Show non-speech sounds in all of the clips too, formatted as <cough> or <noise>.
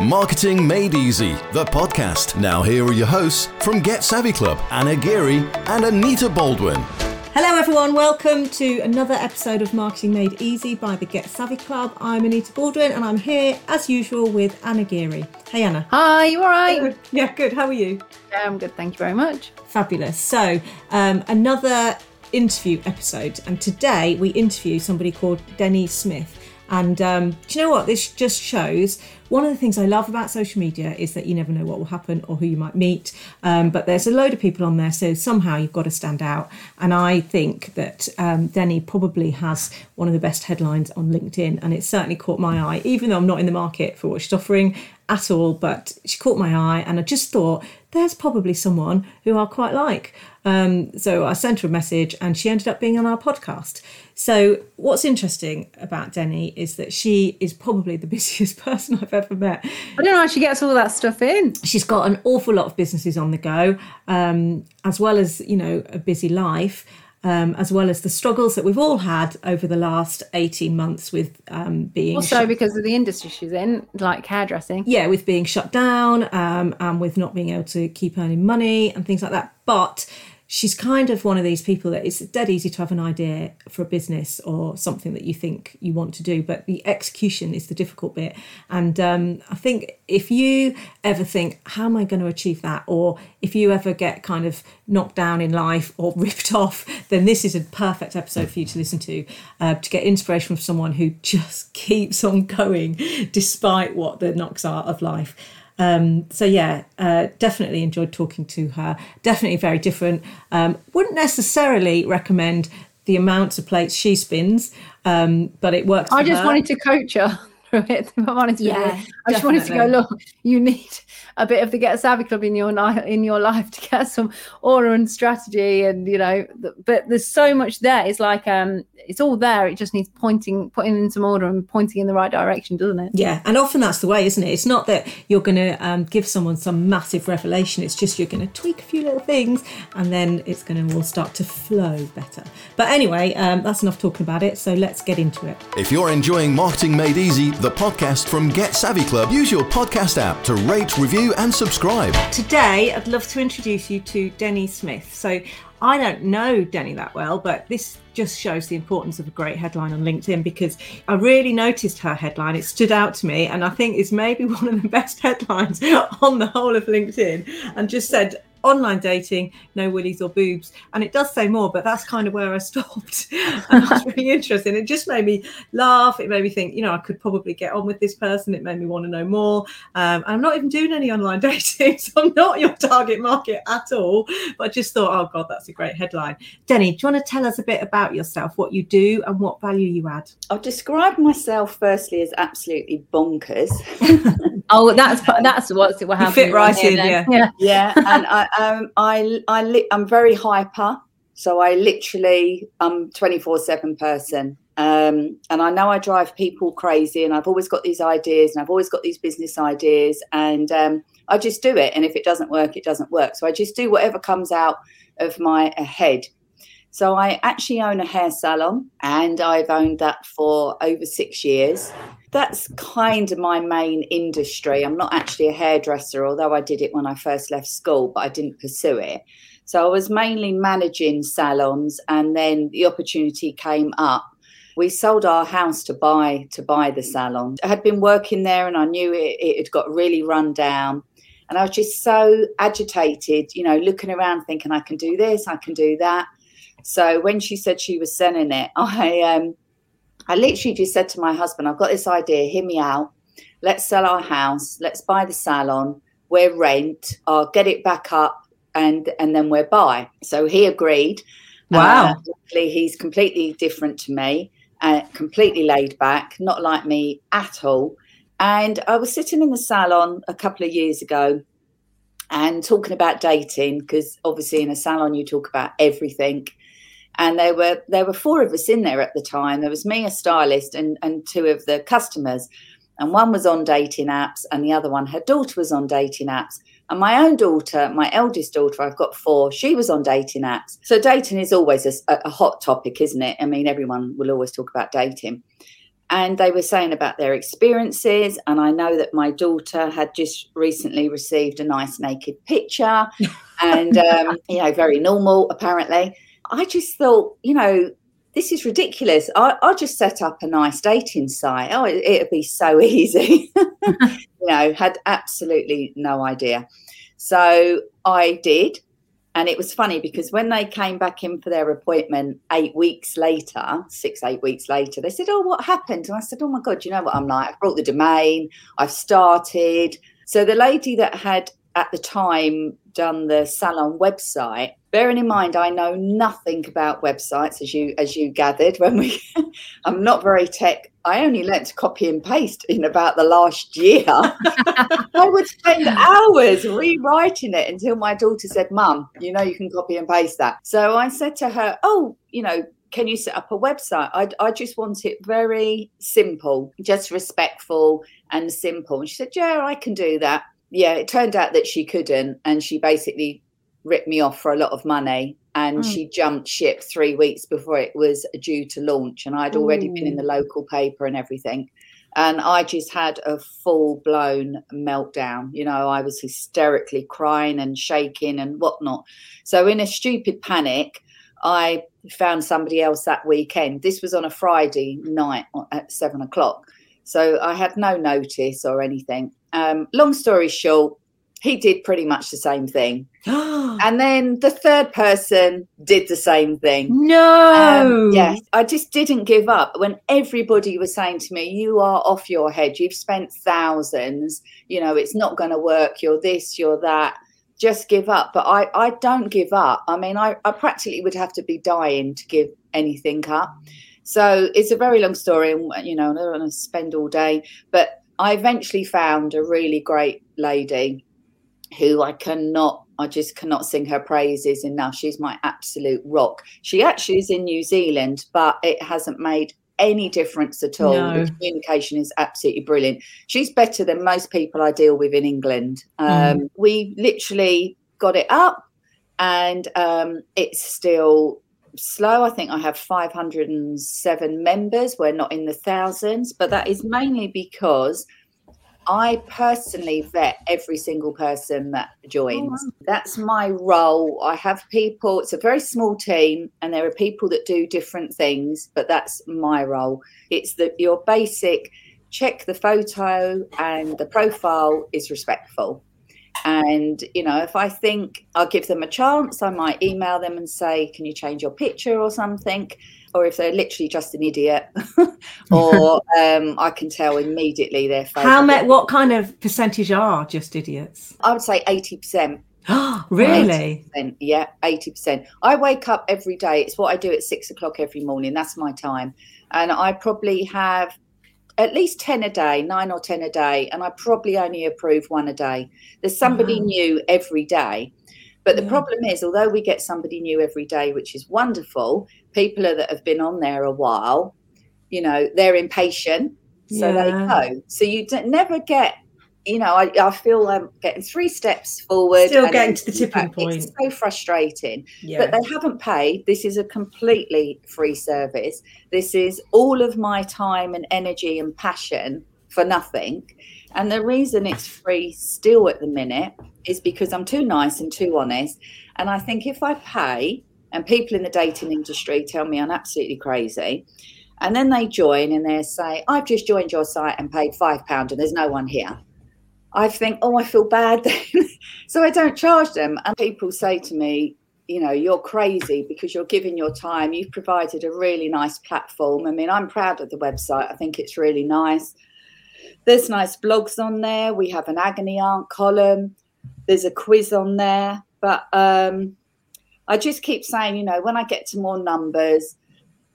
Marketing Made Easy, the podcast. Now, here are your hosts from Get Savvy Club Anna Geary and Anita Baldwin. Hello, everyone. Welcome to another episode of Marketing Made Easy by the Get Savvy Club. I'm Anita Baldwin and I'm here, as usual, with Anna Geary. Hey, Anna. Hi, you all right? Yeah, good. How are you? Yeah, I'm good. Thank you very much. Fabulous. So, um, another interview episode. And today we interview somebody called Denny Smith. And um, do you know what? This just shows one of the things I love about social media is that you never know what will happen or who you might meet. Um, but there's a load of people on there, so somehow you've got to stand out. And I think that um, Denny probably has one of the best headlines on LinkedIn, and it certainly caught my eye, even though I'm not in the market for what she's offering at all. But she caught my eye, and I just thought there's probably someone who I quite like. Um, so I sent her a message, and she ended up being on our podcast. So, what's interesting about Denny is that she is probably the <laughs> busiest person I've ever met. I don't know how she gets all that stuff in. She's got an awful lot of businesses on the go, um, as well as, you know, a busy life. Um, as well as the struggles that we've all had over the last 18 months with um, being also shut- because of the industry she's in like hairdressing yeah with being shut down um, and with not being able to keep earning money and things like that but she's kind of one of these people that it's dead easy to have an idea for a business or something that you think you want to do, but the execution is the difficult bit. And um, I think if you ever think, how am I going to achieve that? Or if you ever get kind of knocked down in life or <laughs> ripped off, then this is a perfect episode for you to listen to uh, to get inspiration from someone who just <laughs> keeps on going despite what the knocks are of life. Um, so yeah, uh, definitely enjoyed talking to her. Definitely very different. Um, wouldn't necessarily recommend the amounts of plates she spins, um, but it works. I just her. wanted to coach her <laughs> through it. If I'm honest yeah, with you, I just wanted to go. Look, you need a bit of the Get a Savvy Club in your in your life to get some aura and strategy, and you know. But there's so much there. It's like um, it's all there. It just needs pointing, putting in some order and pointing in the right direction, doesn't it? Yeah, and often that's the way, isn't it? It's not that you're going to um, give someone some massive revelation. It's just you're going to tweak a few little things, and then it's going to all start to flow better. But anyway, um, that's enough talking about it. So let's get into it. If you're enjoying Marketing Made Easy, the podcast from Get Savvy Club, use your podcast app to rate, review, and subscribe. Today, I'd love to introduce you to Denny Smith. So I don't know Denny that well, but this just shows the importance of a great headline on LinkedIn because I really noticed her headline. It stood out to me, and I think it's maybe <laughs> one of the best headlines on the whole of LinkedIn, and just said online dating, no willies or boobs. And it does say more, but that's kind of where I <laughs> stopped. and that's really interesting. It just made me laugh. It made me think, you know, I could probably get on with this person. It made me want to know more. Um, I'm not even doing any online <laughs> dating, so I'm not your target market at all. But I just thought, oh God, that's a great headline. Denny, do you want to tell us a bit about yourself, what you do and what value you add? I'll describe myself firstly as absolutely bonkers. <laughs> oh, that's that's what's what happened. Fit right in, yeah, yeah, yeah. <laughs> And I, um, I, I, li- I'm very hyper. So I literally, I'm 24 seven person. Um, and I know I drive people crazy and I've always got these ideas and I've always got these business ideas and um, I just do it. And if it doesn't work, it doesn't work. So I just do whatever comes out of my head. So I actually own a hair salon and I've owned that for over six years that's kind of my main industry. I'm not actually a hairdresser, although I did it when I first left school, but I didn't pursue it. So I was mainly managing salons, and then the opportunity came up. We sold our house to buy to buy the salon. I had been working there, and I knew it, it had got really run down. And I was just so agitated, you know, looking around, thinking I can do this, I can do that. So when she said she was selling it, <laughs> I um, I literally just said to my husband, I've got this idea, hear me out. Let's sell our house, let's buy the salon, we're rent, I'll get it back up and and then we're buy. So he agreed. Wow. Uh, he's completely different to me, uh, completely laid back, not like me at all. And I was sitting in the salon a couple of years ago and talking about dating because obviously in a salon you talk about everything and there were there were four of us in there at the time. There was me, a stylist, and and two of the customers, and one was on dating apps, and the other one, her daughter was on dating apps. And my own daughter, my eldest daughter, I've got four, she was on dating apps. So dating is always a, a hot topic, isn't it? I mean, everyone will always talk about dating. and they were saying about their experiences. And I know that my daughter had just recently received a nice naked picture, <laughs> and um, you know, very normal apparently. I just thought, you know, this is ridiculous. I, just set up a nice dating site. Oh, it, it'd be so <laughs> easy. you know, had absolutely no idea. So I did. And it was funny because when they came back in for their appointment eight weeks later, six, eight weeks later, they said, Oh, what happened? And I said, Oh my God, you know what I'm like? I've brought the domain, I've started. So the lady that had at the time done the salon website. Bearing in mind i know nothing about websites as you as you gathered when we <laughs> i'm not very tech. I only learnt to copy and paste in about the last year. <laughs> I would spend hours rewriting it until my daughter said mum you know you can copy and paste that. So i said to her oh you know can you set up a website? I, I just want it very simple, just respectful and simple. And she said, Yeah, I can do that yeah, it turned out that she couldn't, and she basically ripped me off for a lot of money. And mm. she jumped ship three weeks before it was due to launch, and I'd already Ooh. been in the local paper and everything. And I just had a full blown meltdown. You know, I was hysterically crying and shaking and whatnot. So, in a stupid panic, I found somebody else that weekend. This was on a Friday night at seven o'clock. So I had no notice or anything. Um, long story short, he did pretty much the same thing. <gasps> and then the third person did the same thing. No. Um, yes. I just didn't give up when everybody was saying to me, You are off your head. You've spent thousands. You know, it's not going to work. You're this, you're that. Just give up. But I, I don't give up. I mean, I, I practically would have to be dying to give anything up. So it's a very long story, and you know, I don't want to spend all day, but I eventually found a really great lady who I cannot, I just cannot sing her praises enough. She's my absolute rock. She actually is in New Zealand, but it hasn't made any difference at all. No. The communication is absolutely brilliant. She's better than most people I deal with in England. Um, mm. We literally got it up, and um, it's still slow. I think I have 507 members. We're not in the thousands, but that is mainly because I personally vet every single person that joins. Oh, wow. That's my role. I have people, it's a very small team, and there are people that do different things, but that's my role. It's that your basic check the photo and the profile is respectful. And, you know, if I think I'll give them a chance, I might email them and say, Can you change your picture or something? Or if they're literally just an idiot, <laughs> or <laughs> um, I can tell immediately their How met, what kind of percentage are just idiots? I would say 80%. <gasps> really? 80%, yeah, 80%. I wake up every day. It's what I do at six o'clock every morning. That's my time. And I probably have at least 10 a day, nine or 10 a day, and I probably only approve one a day. There's somebody wow. new every day. But the yeah. problem is, although we get somebody new every day, which is wonderful, people that have been on there a while, you know, they're impatient. So yeah. they go. So you never get you know, I, I feel I'm getting three steps forward. Still getting to the tipping back. point. It's so frustrating. Yeah. But they haven't paid. This is a completely free service. This is all of my time and energy and passion for nothing. And the reason it's free still at the minute is because I'm too nice and too honest. And I think if I pay, and people in the dating industry tell me I'm absolutely crazy, and then they join and they say, I've just joined your site and paid £5 and there's no one here I think, oh, I feel bad <laughs> then. so I don't charge them. And people say to me, you know, you're crazy because you're giving your time. You've provided a really nice platform. I mean, I'm proud of the website. I think it's really nice. There's nice blogs on there. We have an agony aunt column. There's a quiz on there. But um, I just keep saying, you know, when I get to more numbers,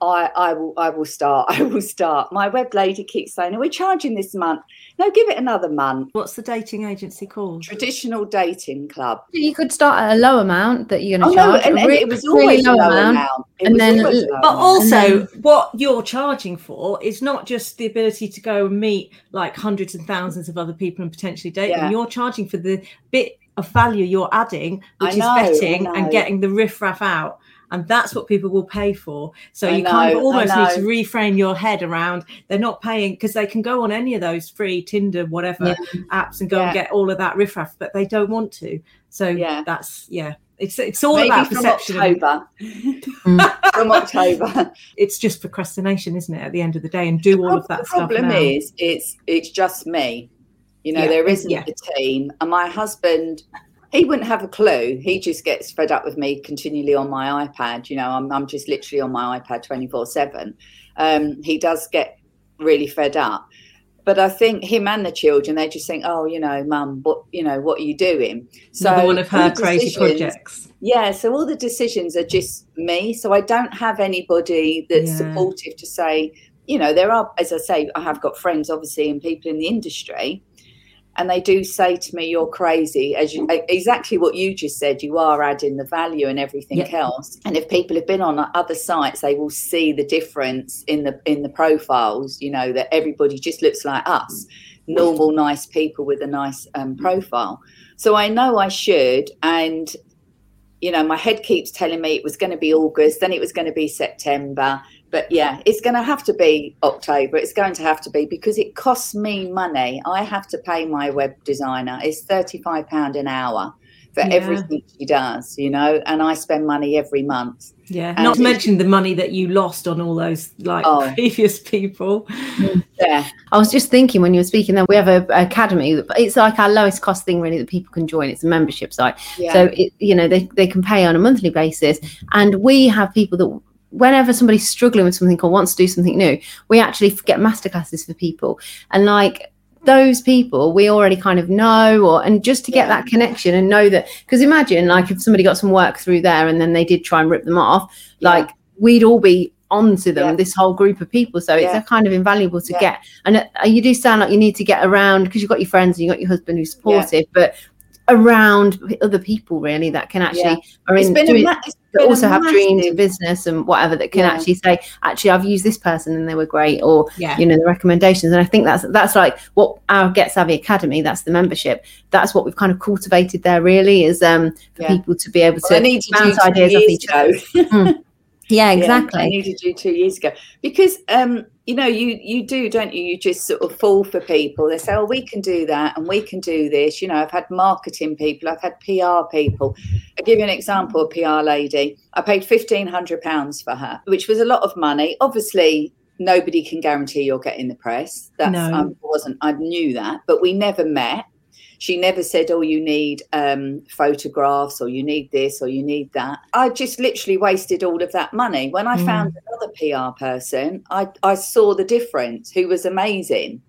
I, I will I will start. <laughs> I will start. My web lady keeps saying, Are we charging this month? No, give it another month. What's the dating agency called? Traditional Dating Club. You could start at a low amount that you're going to oh, charge. No, and, and it was always really low, low amount. amount. and then, but also, then, what you're charging for is not just the ability to go and meet like hundreds and thousands of other people and potentially date yeah. them. You're charging for the bit of value you're adding, which know, is vetting and getting the riffraff out and that's what people will pay for. So I you know, kind of almost need to reframe your head around they're not paying because they can go on any of those free Tinder, whatever yeah. apps and go yeah. and get all of that riffraff, but they don't want to. So yeah, that's yeah. It's it's all Maybe about perception. October. Mm. <laughs> from October. It's just procrastination, isn't it? At the end of the day, and do all of that stuff. the problem is, it's it's just me. You know, yeah, there isn't yeah. a team, and my husband he wouldn't have a clue. He just gets fed up with me continually on my iPad. You know, I'm, I'm just literally on my iPad 24 7. Um, he does get really fed up. But I think him and the children, they just think, oh, you know, mum, what, you know, what are you doing? So Another one of her crazy projects. Yeah. So all the decisions are just me. So I don't have anybody that's yeah. supportive to say, you know, there are, as I say, I have got friends, obviously, and people in the industry and they do say to me you're crazy as you exactly what you just said you are adding the value and everything yep. else and if people have been on other sites they will see the difference in the in the profiles you know that everybody just looks like us normal nice people with a nice um, profile so i know i should and you know my head keeps telling me it was going to be august then it was going to be september but yeah, it's going to have to be October. It's going to have to be because it costs me money. I have to pay my web designer. It's thirty-five pound an hour for yeah. everything she does, you know, and I spend money every month. Yeah, and not to mention the money that you lost on all those like oh. <laughs> previous people. Yeah, I was just thinking when you were speaking that we have a, academy. It's like our lowest cost thing really that people can join. It's a membership site, yeah. so it, you know they they can pay on a monthly basis, and we have people that whenever somebody's struggling with something or wants to do something new, we actually get masterclasses for people. And like those people we already kind of know or and just to get yeah. that connection and know that because imagine like if somebody got some work through there and then they did try and rip them off, yeah. like we'd all be onto them, yeah. this whole group of people. So it's a kind of invaluable to get. And uh, you do sound like you need to get around because you've got your friends and you've got your husband who's supportive, but around other people really that can actually yeah. are in doing, ma- also have dreams and business and whatever that can yeah. actually say actually I've used this person and they were great or yeah. you know the recommendations and I think that's that's like what our Get Savvy Academy that's the membership that's what we've kind of cultivated there really is um for people to be able to well, bounce ideas off each other. <laughs> Yeah, exactly. Yeah, I needed you two years ago. Because um you know you you do don't you? You just sort of fall for people. They say oh we can do that and we can do this. You know i've had marketing people i've had pr people. I'll give you an example a pr lady. I paid 1500 pounds for her which was a lot of money. Obviously nobody can guarantee you'll get in the press. That's no. um, wasn't i knew that but we never met she never said, "Oh, you need um, photographs, or you need this, or you need that." I just literally wasted all of that money. When I mm. found another PR person, I I saw the difference. Who was amazing,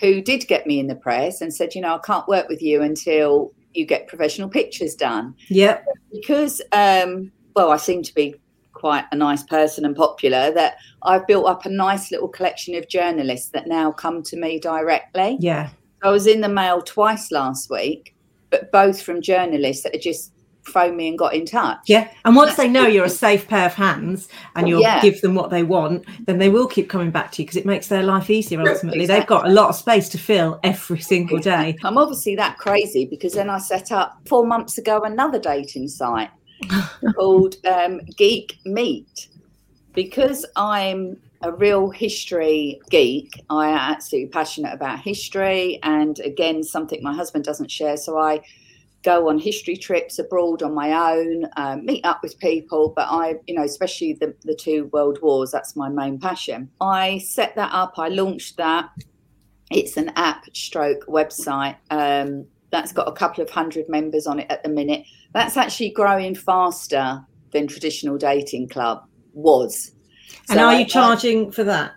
who did get me in the press and said, "You know, I can't work with you until you get professional pictures done." Yeah, because um, well, I seem to be quite a nice person and popular that I've built up a nice little collection of journalists that now come to me directly. Yeah. I was in the mail twice last week, but both from journalists that had just phoned me and got in touch. Yeah. And once That's they know you're a safe pair of hands and you'll yeah. give them what they want, then they will keep coming back to you because it makes their life easier ultimately. Exactly. They've got a lot of space to fill every single day. I'm obviously that crazy because then I set up four months ago another dating site <laughs> called um, Geek Meet because I'm a real history geek. I am absolutely passionate about history, and again, something my husband doesn't share. So I go on history trips abroad on my own, um, meet up with people. But I, you know, especially the the two world wars, that's my main passion. I set that up. I launched that. It's an app stroke website. Um, that's got a couple of hundred members on it at the minute. That's actually growing faster than traditional dating club was and are you charging for that?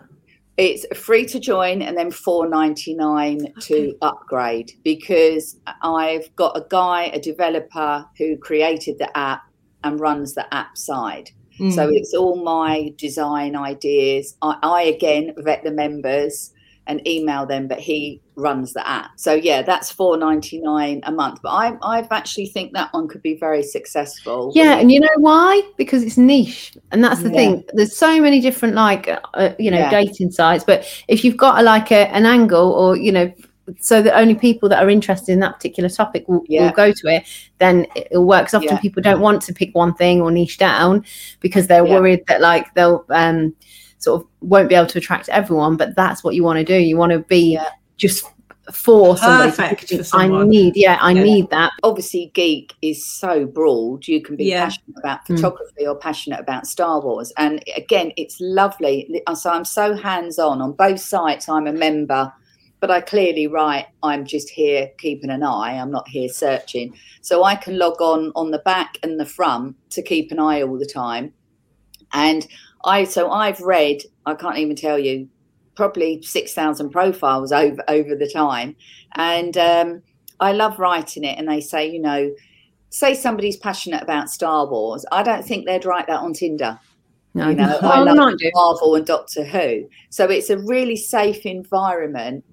It's free to join and then four ninety nine okay. to upgrade because I've got a guy, a developer who created the app and runs the app side. Mm. So it's all my design ideas. I, I again vet the members and email them, but he runs the app. So yeah, that's four ninety nine a month. But I I actually think that one could be very successful. Yeah, and you know why? Because it's niche, and that's the yeah. thing. There's so many different like uh, you know yeah. dating sites, but if you've got a, like a, an angle or you know so that only people that are interested in that particular topic will, yeah. will go to it, then it works. often people don't want to pick one thing or niche down because they're worried that like they'll um, sort of won't be able to attract everyone. But that's what you want to do. You want to be just for somebody. For I need, yeah, I yeah. need that. Obviously, geek is so broad. You can be yeah. passionate about mm. photography mm. or passionate about Star Wars. And again, it's lovely. So I'm so hands on on both sites. I'm a member, but I clearly write. I'm just here keeping an eye. I'm not here searching. So I can log on on the back and the front to keep an eye all the time. And I so I've read. I can't even tell you probably 6,000 profiles over, over the time. And um, I love writing it. And they say, you know, say somebody's passionate about Star Wars. I don't think they'd write that on Tinder. No, you know, I love Marvel and Doctor Who. So it's a really safe environment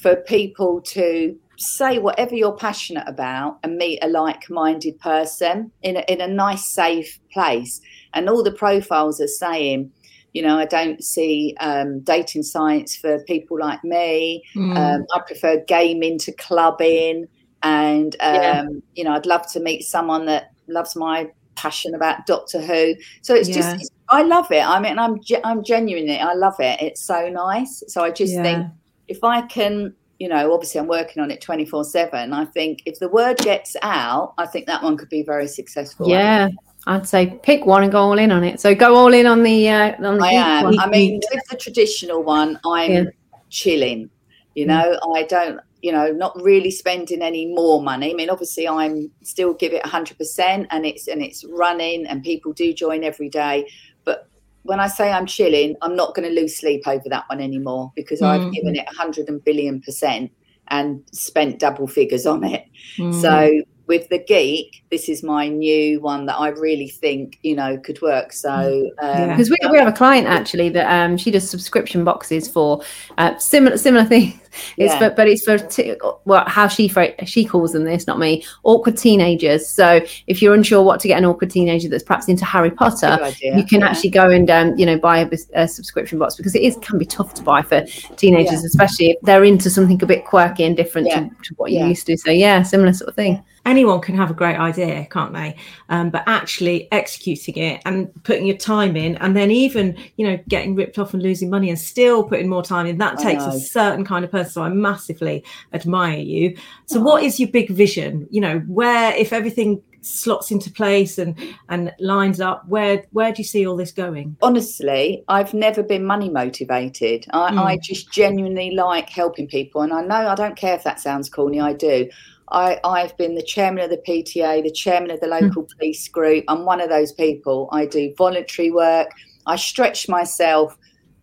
for people to say whatever you're passionate about and meet a like-minded person in a, in a nice, safe place. And all the profiles are saying, you know, I don't see um, dating science for people like me. Mm. Um, I prefer gaming to clubbing. And, um, yeah. you know, I'd love to meet someone that loves my passion about Doctor Who. So it's yeah. just, it's, I love it. I mean, I'm, I'm genuinely, I love it. It's so nice. So I just yeah. think if I can, you know, obviously I'm working on it 24 7. I think if the word gets out, I think that one could be very successful. Yeah. I'd say pick one and go all in on it. So go all in on the. Uh, on the I am. One. I mean, with the traditional one, I'm yeah. chilling. You know, mm. I don't. You know, not really spending any more money. I mean, obviously, I'm still give it 100, percent and it's and it's running, and people do join every day. But when I say I'm chilling, I'm not going to lose sleep over that one anymore because mm. I've given it 100 and billion percent and spent double figures on it. Mm. So with the geek, this is my new one that I really think you know could work. So because um, yeah. we, we have a client actually that um, she does subscription boxes for uh, similar similar things. It's yeah. for, but it's for t- well, how she she calls them this, not me. Awkward teenagers. So if you're unsure what to get an awkward teenager that's perhaps into Harry Potter, you can yeah. actually go and um, you know buy a, a, subscription box because it is can be tough to buy for teenagers, especially if they're into something a bit quirky and different to, to, what you're used to. So yeah, similar sort of thing anyone can have a great idea, can't they? Um, but actually executing it and putting your time in, and then even you know getting ripped off and losing money and still putting more time in, that takes a certain kind of person. So I massively admire you. So, oh. what is your big vision? You know, where if everything slots into place and and lines up where where do you see all this going honestly i've never been money motivated I, mm. I just genuinely like helping people and i know i don't care if that sounds corny i do I, I've been the chairman of the PTA, the chairman of the hmm. local mm. police group. I'm one of those people. I do voluntary work. I stretch myself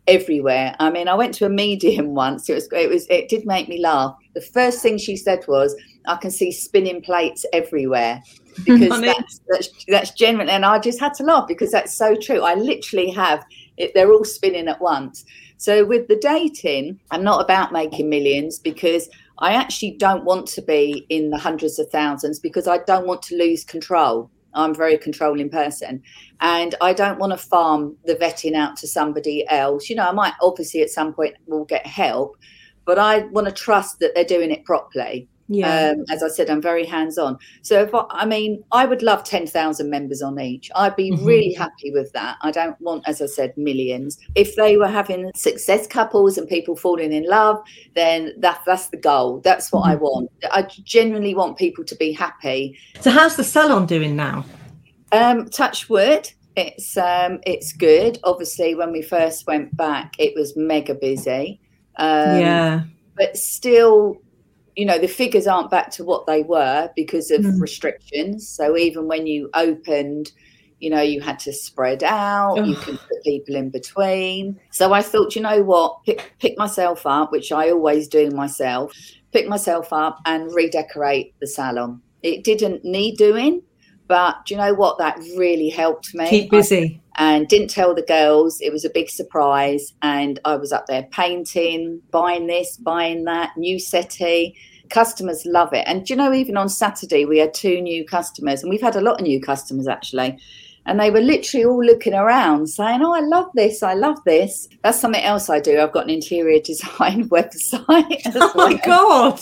everywhere. I mean, I went to a medium <laughs> once. It was it was it did make me laugh. The first thing she said was, "I can see spinning plates everywhere." <laughs> Because that's, that's that's generally, and I just had to laugh because that's so true. I literally have it, they're all spinning at once. So with the dating, I'm not about making millions because I actually don't want to be in the hundreds of thousands because I don't want to lose control. I'm a very controlling person and I don't want to farm the vetting out to somebody else. You know, I might obviously at some point will get help, but I want to trust that they're doing it properly. Yeah. Um, as I said, I'm very hands on. So if I, I, mean, I would love 10,000 members on each. I'd be mm-hmm. really happy with that. I don't want, as I said, millions. If they were having success couples and people falling in love, then that, that's the goal. That's what mm-hmm. I want. I genuinely want people to be happy. So how's the salon doing now? Um, touch wood. It's um, it's good. Obviously, when we first went back, it was mega busy. Um, yeah, but still you know the figures aren't back to what they were because of mm. restrictions. So even when you opened you know you had to spread out you can put people in between. So i thought you know what? Pick, pick myself up which i always do myself pick myself up and redecorate the salon. It didn't need doing but do you know what that really helped me keep busy and didn't tell the girls. It was a big surprise. And I was up there painting, buying this, buying that, new settee. Customers love it. And you know, even on Saturday, we had two new customers, and we've had a lot of new customers actually. And they were literally all looking around saying, Oh, I love this. I love this. That's something else I do. I've got an interior <laughs> design website. oh my God.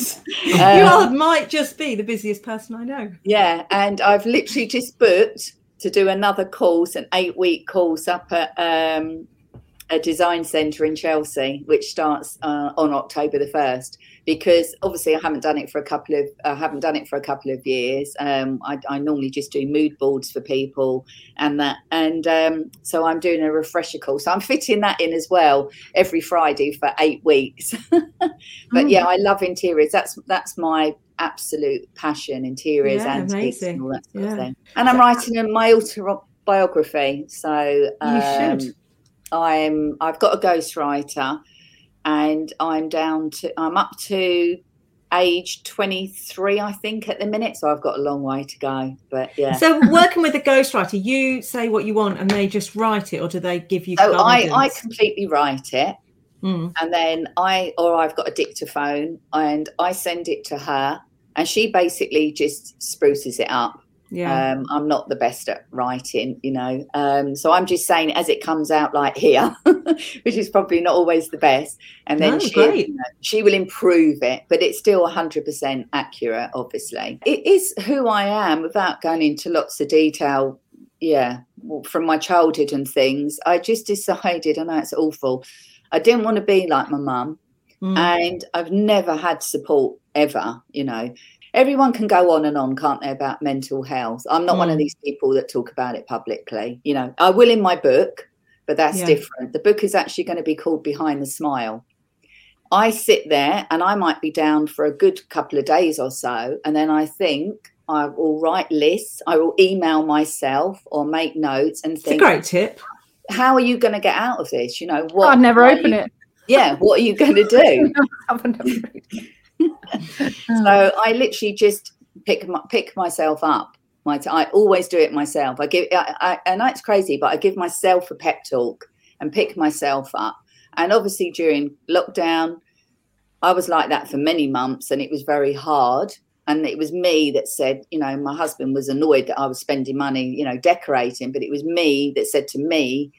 Um, you are, might just be the busiest person I know. Yeah. And I've literally just booked to do another course, an eight week course up at um, a design centre in Chelsea, which starts uh, on October the first. Because obviously, I haven't done it for a couple of I haven't done it for a couple of years. Um, I, I, normally just do mood boards for people and that, and um, so I'm doing a refresher course. I'm fitting that in as well every Friday for eight weeks. <laughs> but mm. yeah, I love interiors. That's that's my absolute passion. Interiors, yeah, antiques, and all that sort yeah. of thing. And I'm writing my autobiography, so um, you should I'm I've got a ghostwriter and I'm down to I'm up to age 23 i think at the minute. So i've got a long way to go but yeah. So working with a ghostwriter you say what you want and they just write it or do they give you oh i i completely write it mm. and then i or i've got a dictaphone and i send it to her and she basically just spruces it up yeah. Um, I'm not the best at writing, you know. Um, so I'm just saying as it comes out like here, <laughs> which is probably not always the best. And then no, she, you know, she will improve it, but it's still 100% accurate, obviously. It is who I am without going into lots of detail. Yeah, from my childhood and things. I just decided, I know it's awful, I didn't want to be like my mum. Mm. And I've never had support ever, you know everyone can go on and on, can't they, about mental health? I'm not mm. one of mm. these people that talk about it publicly. You know, I will in my book, but that's yeah. different. The book is actually going to be called Behind the Smile. I sit there and I might be down for a good couple of days or so. And then I think I will write lists, I will email myself or make notes and think. It's a great tip. How are you going to get out of this? You know, what? I'd never open you, it. Yeah, what are you going to do? <laughs> so oh. I literally just pick pick myself up. My t- I always do it myself. I give, I, I, and it's crazy, but I give myself a pep talk and pick myself up. And obviously during lockdown, I was like that for many months, and it was very hard. And it was me that said, you know, my husband was annoyed that I was spending money, you know, decorating, but it was me that said to me,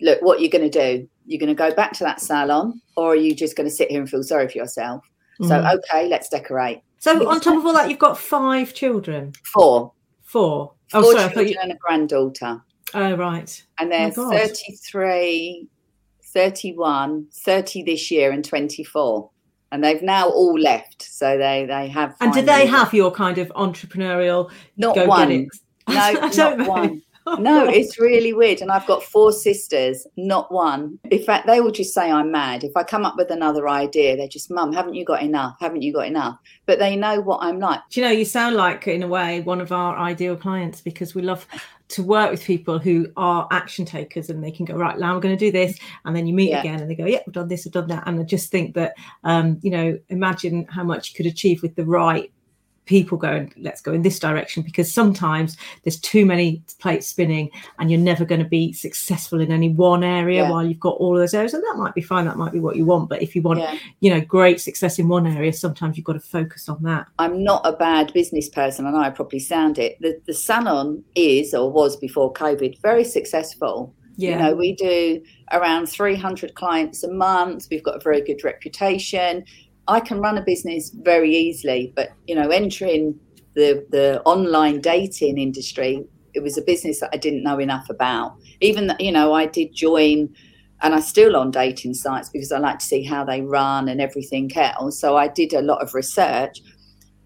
look, what are you going to do? You're going to go back to that salon, or are you just going to sit here and feel sorry for yourself? Mm. So okay, let's decorate. So on top of all that, you've got five children. Four. Four. Oh, Four sorry, children you... and a granddaughter. Oh right. And they're oh, 33, 31, 30 this year, and 24 and they've now all left. So they they have. And do they have your kind of entrepreneurial? Not one. <laughs> No, not one no, it's really weird. And I've got four sisters, not one. In fact, they will just say I'm mad. If I come up with another idea, they're just, Mum, haven't you got enough? Haven't you got enough? But they know what I'm like. Do you know, you sound like, in a way, one of our ideal clients because we love to work with people who are action takers and they can go right now i'm going to do this and then you meet yeah. again and they go yeah we've done this we've done that and i just think that um, you know imagine how much you could achieve with the right people going let's go in this direction because sometimes there's too many plates spinning and you're never going to be successful in any one area yeah. while you've got all of those areas and that might be fine that might be what you want but if you want yeah. you know great success in one area sometimes you've got to focus on that i'm not a bad business person and i probably sound it the, the salon is or was before covid very successful yeah. You know, we do around 300 clients a month. We've got a very good reputation. I can run a business very easily, but you know, entering the the online dating industry, it was a business that I didn't know enough about. Even that, you know, I did join, and I still on dating sites because I like to see how they run and everything else. So I did a lot of research,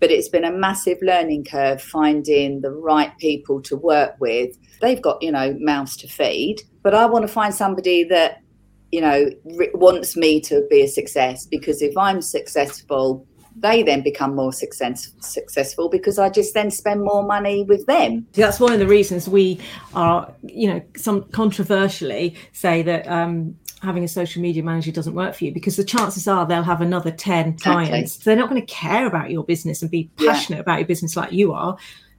but it's been a massive learning curve finding the right people to work with. They've got you know mouths to feed, but I want to find somebody that you know, wants me to be a success because if I'm successful, they then become more success, successful because I just then spend more money with them. That's one of the reasons we are, you know, some controversially say that um, having a social media manager doesn't work for you because the chances are they'll have another 10 clients. Okay. So they're not going to care about your business and be passionate yeah. about your business like you are.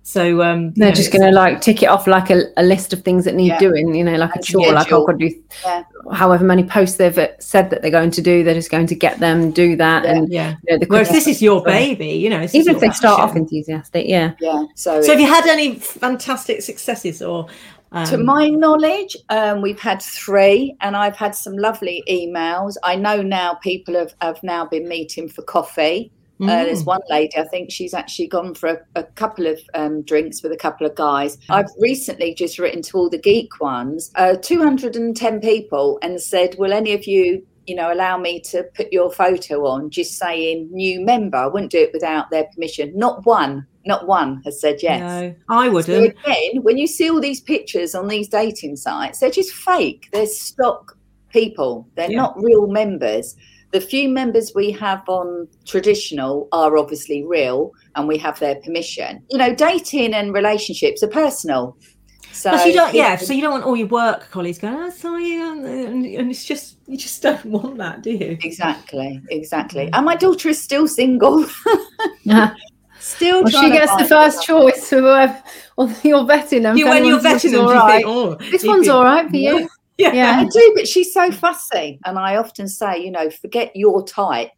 So um, they're know, just going to like tick it off like a, a, list of things that need yeah. doing, you know, like a chore. Like I've got to do yeah. however many posts they've uh, said that they're going to do. They're just going to get them do that. Yeah. And yeah, you know, Whereas this is your baby, you know, even if they start off enthusiastic, yeah. Yeah. So, so have you had any fantastic successes or Um, to my knowledge, um, we've had three, and I've had some lovely emails. I know now people have, have now been meeting for coffee. Mm. Uh, there's mm. one lady, I think she's actually gone for a, a couple of um, drinks with a couple of guys. I've recently just written to all the geek ones, uh, 210 people, and said, Will any of you you know, allow me to put your photo on, just saying new member. I wouldn't do it without their permission. Not one, not one has said yes. No, I wouldn't. So again, when you see all these pictures on these dating sites, they're just fake. They're stock people. They're yeah. not real members. The few members we have on traditional are obviously real and we have their permission. You know, dating and relationships are personal. So you don't, yeah, so you don't want all your work colleagues going, "Oh, sorry," um, and, and it's just you just don't <laughs> want that, do you? Exactly, exactly. Mm. And my daughter is still single. yeah. <laughs> Still, well, she gets the first choice for um, <laughs> whoever, or you're vetting them. You, when you're vetting them, right. Think, oh, this one's all right for you. <laughs> Yeah. yeah, I do, but she's so fussy. And I often say, you know, forget your type.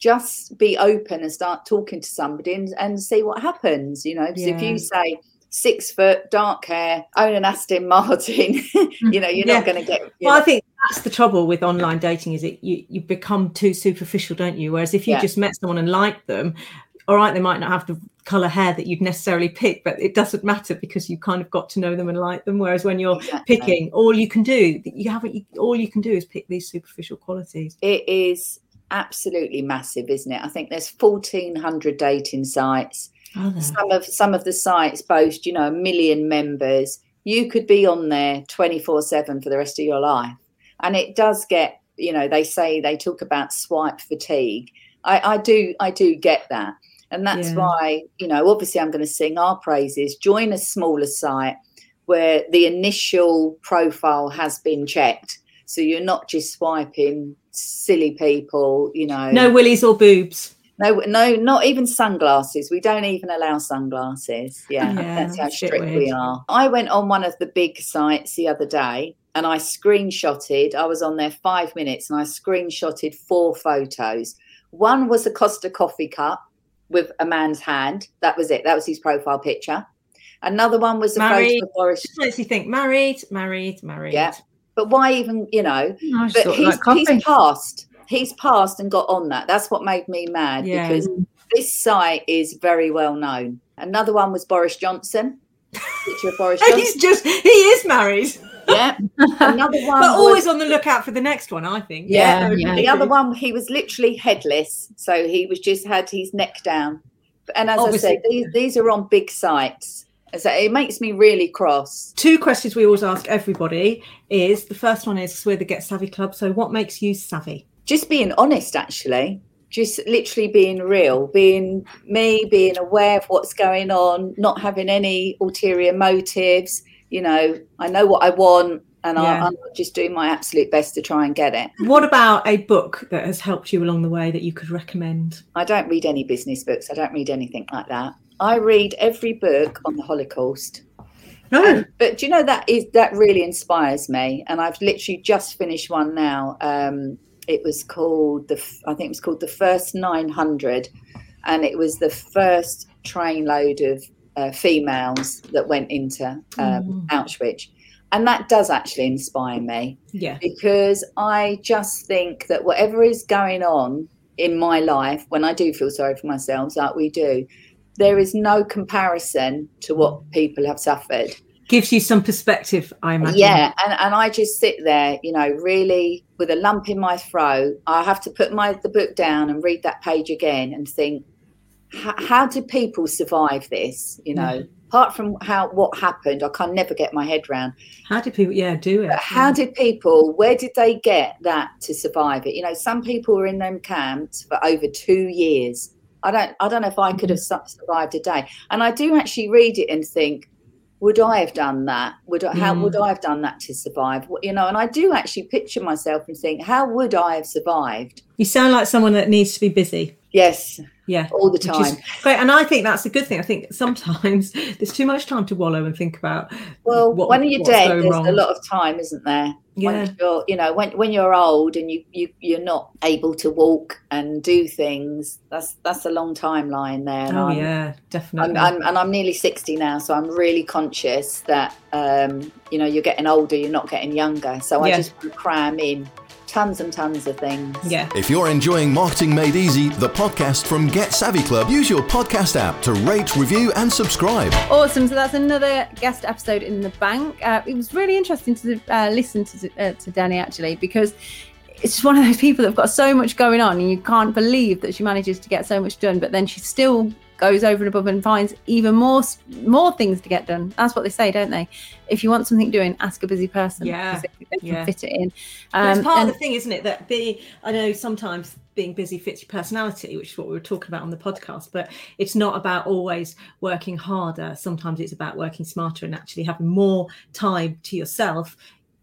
Just be open and start talking to somebody and, and see what happens. You know, because yeah. if you say, six foot, dark hair, own an Aston <laughs> Martin, mm. you know, you're yeah. not going to get. Well, know. I think that's the trouble with online dating is it you, you become too superficial, don't you? Whereas if you yeah. just met someone and liked them, all right, they might not have the color hair that you'd necessarily pick, but it doesn't matter because you kind of got to know them and like them. Whereas when you're exactly. picking, all you can do, you haven't, you, all you can do is pick these superficial qualities. It is absolutely massive, isn't it? I think there's 1,400 dating sites oh, some of some of the sites boast, you know, a million members. You could be on there 24 7 for the rest of your life. And it does get, you know, they say they talk about swipe fatigue. I, I do I do get that. And that's yeah. why, you know, obviously I'm going to sing our praises. Join a smaller site where the initial profile has been checked. So you're not just swiping silly people, you know. No willies or boobs. No, no, not even sunglasses. We don't even allow sunglasses. Yeah, yeah that's how strict we are. I went on one of the big sites the other day and I screenshotted. I was on there five minutes and I screenshotted four photos. One was a Costa coffee cup with a man's hand. That was it. That was his profile picture. Another one was a married. photo of Boris. Just makes you think married, married, married. Yeah. But why even, you know? but he's, he's passed he's passed and got on that. That's what made me mad yeah. because this site is very well known. Another one was Boris Johnson. <laughs> Picture of Boris Johnson. he's just he is married. Yeah. Another <laughs> one. but always on the lookout for the next one, I think. Yeah. yeah. The other one, he was literally headless. So he was just had his neck down. And as Obviously. I said, these, these are on big sites. So it makes me really cross. Two questions we always ask everybody is the first one is we're the Get Savvy Club. So what makes you savvy? just being honest, actually, just literally being real, being me, being aware of what's going on, not having any ulterior motives. You know, I know what I want and yeah. I'm just doing my absolute best to try and get it. What about a book that has helped you along the way that you could recommend? I don't read any business books. I don't read anything like that. I read every book on the Holocaust. No. But do you know that is that really inspires me, and I've literally just finished one now. Um, it was called the I think it was called the first 900, and it was the first trainload of uh, females that went into um, mm. Auschwitz. And that does actually inspire me. Yeah. Because I just think that whatever is going on in my life, when I do feel sorry for myself, like we do, there is no comparison to what people have suffered gives you some perspective i imagine yeah and, and i just sit there you know really with a lump in my throat i have to put my the book down and read that page again and think how did people survive this you know mm. apart from how what happened i can never get my head around how did people yeah do it how yeah. did people where did they get that to survive it you know some people were in them camps for over two years i don't i don't know if i could have mm. survived a day and i do actually read it and think would I have done that? Would I, how would mm. I have done that to survive? You know, and I do actually picture myself and think, how would I have survived? You sound like someone that needs to be busy. Yes, Yeah, all the time. Great, and I think that's a good thing. I think sometimes <laughs> there's too much time to wallow and think about. Well, what, when you're dead, there's wrong. a lot of time, isn't there? Yeah. When you're, you know, when when you're old and you you you're not able to walk and do things, that's that's a long timeline there. oh I'm, yeah, definitely. I'm, I'm, and I'm nearly sixty now, so I'm really conscious that um, you know you're getting older, you're not getting younger. So I just want to cram in tons and tons of things. Yeah. If you're enjoying Marketing Made Easy, the podcast from Get Savvy Club, use your podcast app to rate, review, and subscribe. Awesome. So that's another guest episode in the bank. Uh, it was really interesting to uh, listen to, uh, to Danny actually because it's just one of those people that've got so much going on and you can't believe that she manages to get so much done but then she's still goes over and above and finds even more more things to get done. That's what they say, don't they? If you want something doing, ask a busy person. Yeah, they, yeah. fit it in. Um, it's part and, of the thing, isn't it? That be I know sometimes being busy fits your personality, which is what we were talking about on the podcast. But it's not about always working harder. Sometimes it's about working smarter and actually having more time to yourself.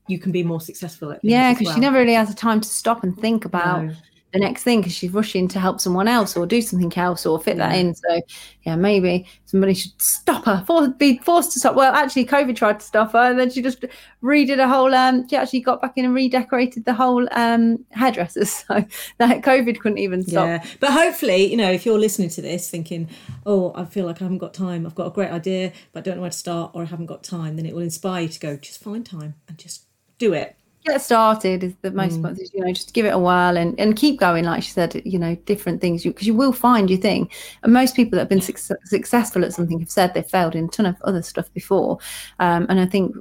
You can be more successful at yeah, because well. she never really has the time to stop and think about. No the next thing because she's rushing to help someone else or do something else or fit that in. So yeah, maybe somebody should stop her, for, be forced to stop. Well, actually, COVID tried to stop her, and then she just redid a whole. Um, she actually got back in and redecorated the whole um hairdressers. <laughs> So that COVID couldn't even stop. Yeah, but hopefully, you know, if you're listening to this thinking, oh, I feel like I haven't got time, I've got a great idea, but I don't know where to start, or I haven't got time, then it will inspire you to go, just find time and just do it get started is the most mm. you know just give it a while and, and keep going like she said you know different things because you, you, will find your thing and most people that have been su- successful at something have said they've failed in a ton of other stuff before um, and i think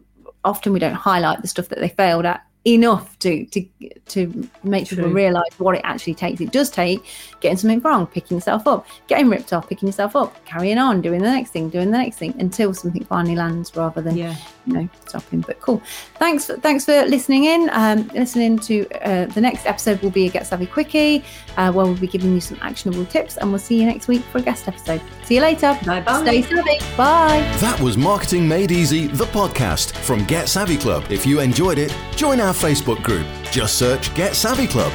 often we don't highlight the stuff that they failed at enough to to to make True. people realize what it actually takes. It does take getting something wrong, picking yourself up, getting ripped off, picking yourself up, carrying on, doing the next thing, doing the next thing until something finally lands, rather than yeah. You know stopping. But cool. Thanks for, thanks for listening in. Um, listening to uh, the next episode will be a Get Savvy Quickie, uh, where we'll be giving you some actionable tips, and we'll see you next week for a guest episode. See you later. Bye bye. Stay savvy. Bye. That was Marketing Made Easy, the podcast from Get Savvy Club. If you enjoyed it, join our Facebook group. Just search Get Savvy Club.